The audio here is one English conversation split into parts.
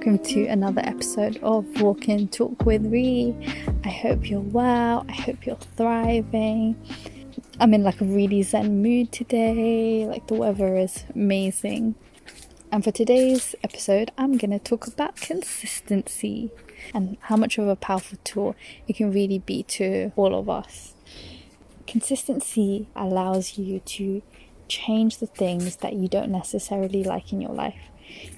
welcome to another episode of Walk and Talk with Ree. I hope you're well, I hope you're thriving. I'm in like a really zen mood today, like the weather is amazing. And for today's episode, I'm going to talk about consistency and how much of a powerful tool it can really be to all of us. Consistency allows you to change the things that you don't necessarily like in your life.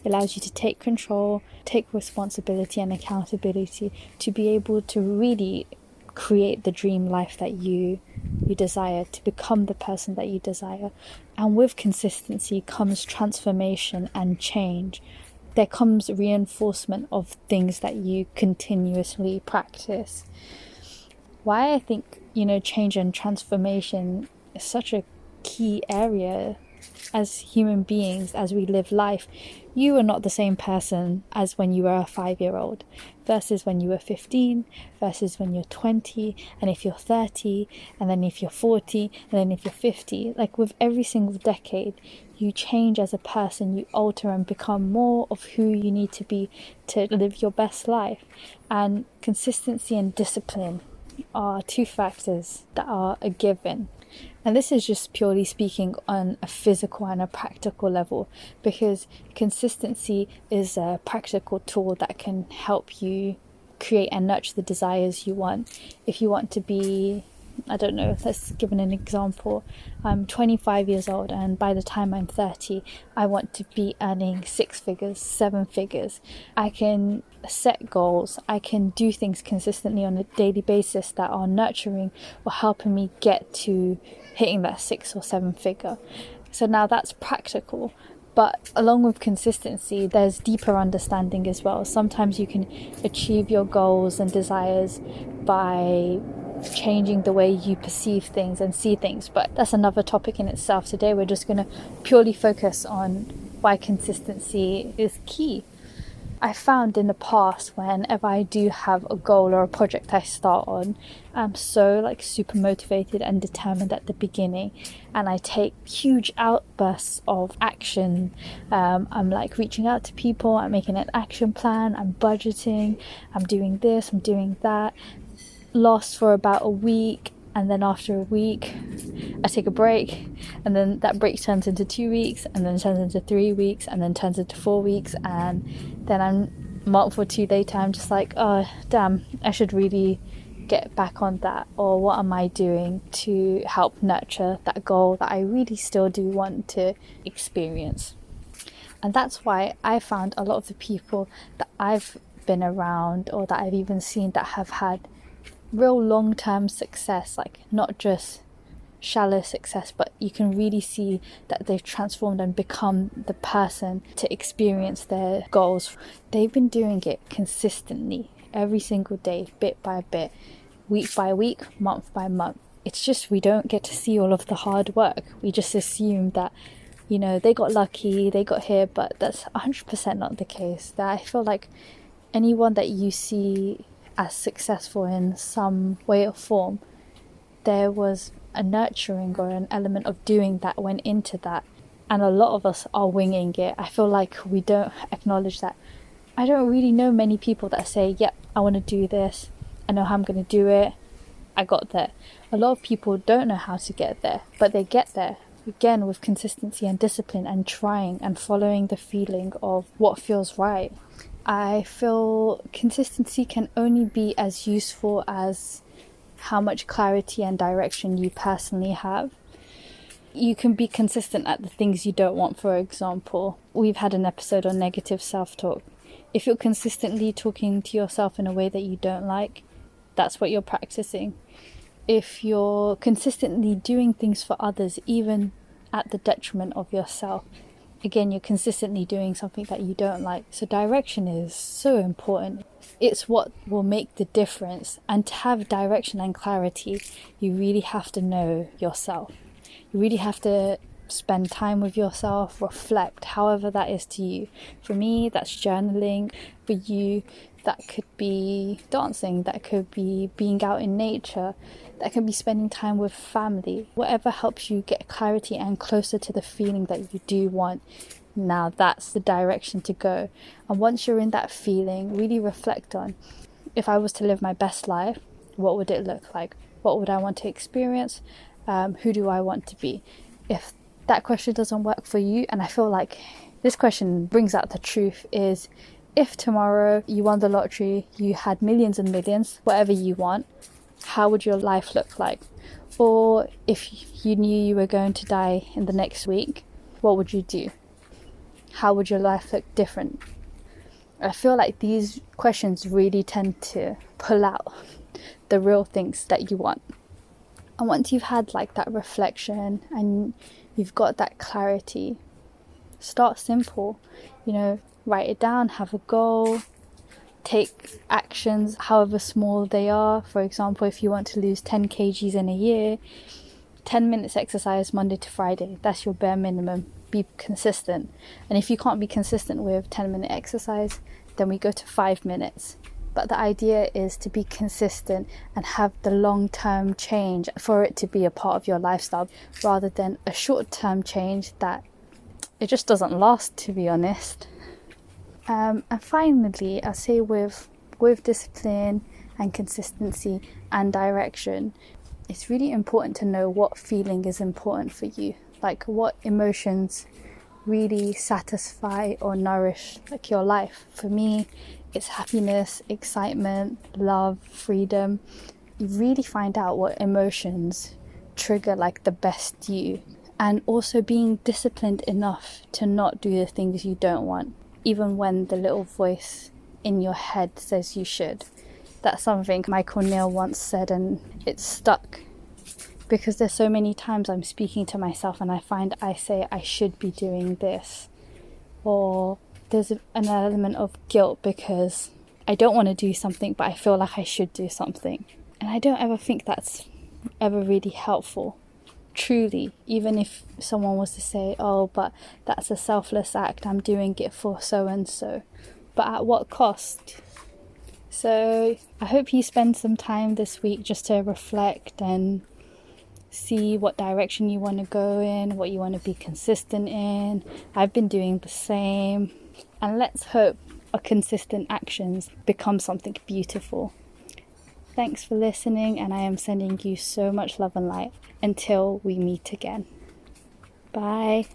It allows you to take control, take responsibility and accountability to be able to really create the dream life that you you desire to become the person that you desire. And with consistency comes transformation and change. There comes reinforcement of things that you continuously practice. Why i think you know change and transformation is such a key area as human beings as we live life you are not the same person as when you were a five year old versus when you were 15 versus when you're 20 and if you're 30 and then if you're 40 and then if you're 50 like with every single decade you change as a person you alter and become more of who you need to be to live your best life. And consistency and discipline are two factors that are a given and this is just purely speaking on a physical and a practical level because consistency is a practical tool that can help you create and nurture the desires you want. If you want to be I don't know, let's give an example. I'm 25 years old, and by the time I'm 30, I want to be earning six figures, seven figures. I can set goals, I can do things consistently on a daily basis that are nurturing or helping me get to hitting that six or seven figure. So now that's practical. But along with consistency, there's deeper understanding as well. Sometimes you can achieve your goals and desires by changing the way you perceive things and see things. But that's another topic in itself. Today, we're just going to purely focus on why consistency is key. I found in the past whenever I do have a goal or a project I start on, I'm so like super motivated and determined at the beginning, and I take huge outbursts of action. Um, I'm like reaching out to people, I'm making an action plan, I'm budgeting, I'm doing this, I'm doing that. Lost for about a week, and then after a week i take a break and then that break turns into two weeks and then turns into three weeks and then turns into four weeks and then i'm a month or two later i'm just like oh damn i should really get back on that or what am i doing to help nurture that goal that i really still do want to experience? And that's why i found a lot of the people that i've been around or that i've even seen that have had real long term success, like not just shallow success, but you can really see that they've transformed and become the person to experience their goals. They've been doing it consistently every single day, bit by bit, week by week, month by month. It's just we don't get to see all of the hard work. We just assume that, you know, they got lucky, they got here, but that's 100% not the case. That I feel like anyone that you see as successful in some way or form, there was a nurturing or an element of doing that went into that. And a lot of us are winging it. I feel like we don't acknowledge that. I don't really know many people that say, Yep, I want to do this. I know how I'm going to do it. I got there. A lot of people don't know how to get there, but they get there again with consistency and discipline and trying and following the feeling of what feels right. I feel consistency can only be as useful as how much clarity and direction you personally have. You can be consistent at the things you don't want, for example. We've had an episode on negative self talk. If you're consistently talking to yourself in a way that you don't like, that's what you're practicing. If you're consistently doing things for others, even at the detriment of yourself, again, you're consistently doing something that you don't like. So, direction is so important. It's what will make the difference. And to have direction and clarity, you really have to know yourself. You really have to spend time with yourself, reflect, however that is to you. For me, that's journaling. For you, that could be dancing, that could be being out in nature, that could be spending time with family. Whatever helps you get clarity and closer to the feeling that you do want now that's the direction to go. And once you're in that feeling, really reflect on if I was to live my best life, what would it look like? What would I want to experience? Um, who do I want to be? If that question doesn't work for you, and I feel like this question brings out the truth is if tomorrow you won the lottery, you had millions and millions, whatever you want, how would your life look like? Or if you knew you were going to die in the next week, what would you do? How would your life look different? I feel like these questions really tend to pull out the real things that you want. And once you've had like that reflection and you've got that clarity, start simple. You know, write it down, have a goal, take actions, however small they are. For example, if you want to lose 10 kgs in a year, 10 minutes exercise Monday to Friday, that's your bare minimum. Be consistent. And if you can't be consistent with 10 minute exercise, then we go to 5 minutes. But the idea is to be consistent and have the long term change for it to be a part of your lifestyle rather than a short term change that it just doesn't last, to be honest. Um, and finally, I say with with discipline and consistency and direction, it's really important to know what feeling is important for you, like what emotions really satisfy or nourish like your life. For me, it's happiness, excitement, love, freedom. You really find out what emotions trigger like the best you and also being disciplined enough to not do the things you don't want even when the little voice in your head says you should. That's something Michael Neill once said, and it stuck because there's so many times I'm speaking to myself and I find I say I should be doing this, or there's an element of guilt because I don't want to do something, but I feel like I should do something. And I don't ever think that's ever really helpful truly, even if someone was to say, oh, but that's a selfless act, I'm doing it for so and so, but at what cost? So I hope you spend some time this week just to reflect and see what direction you want to go in, what you want to be consistent in. I've been doing the same, and let's hope our consistent actions become something beautiful. Thanks for listening, and I am sending you so much love and light until we meet again. Bye.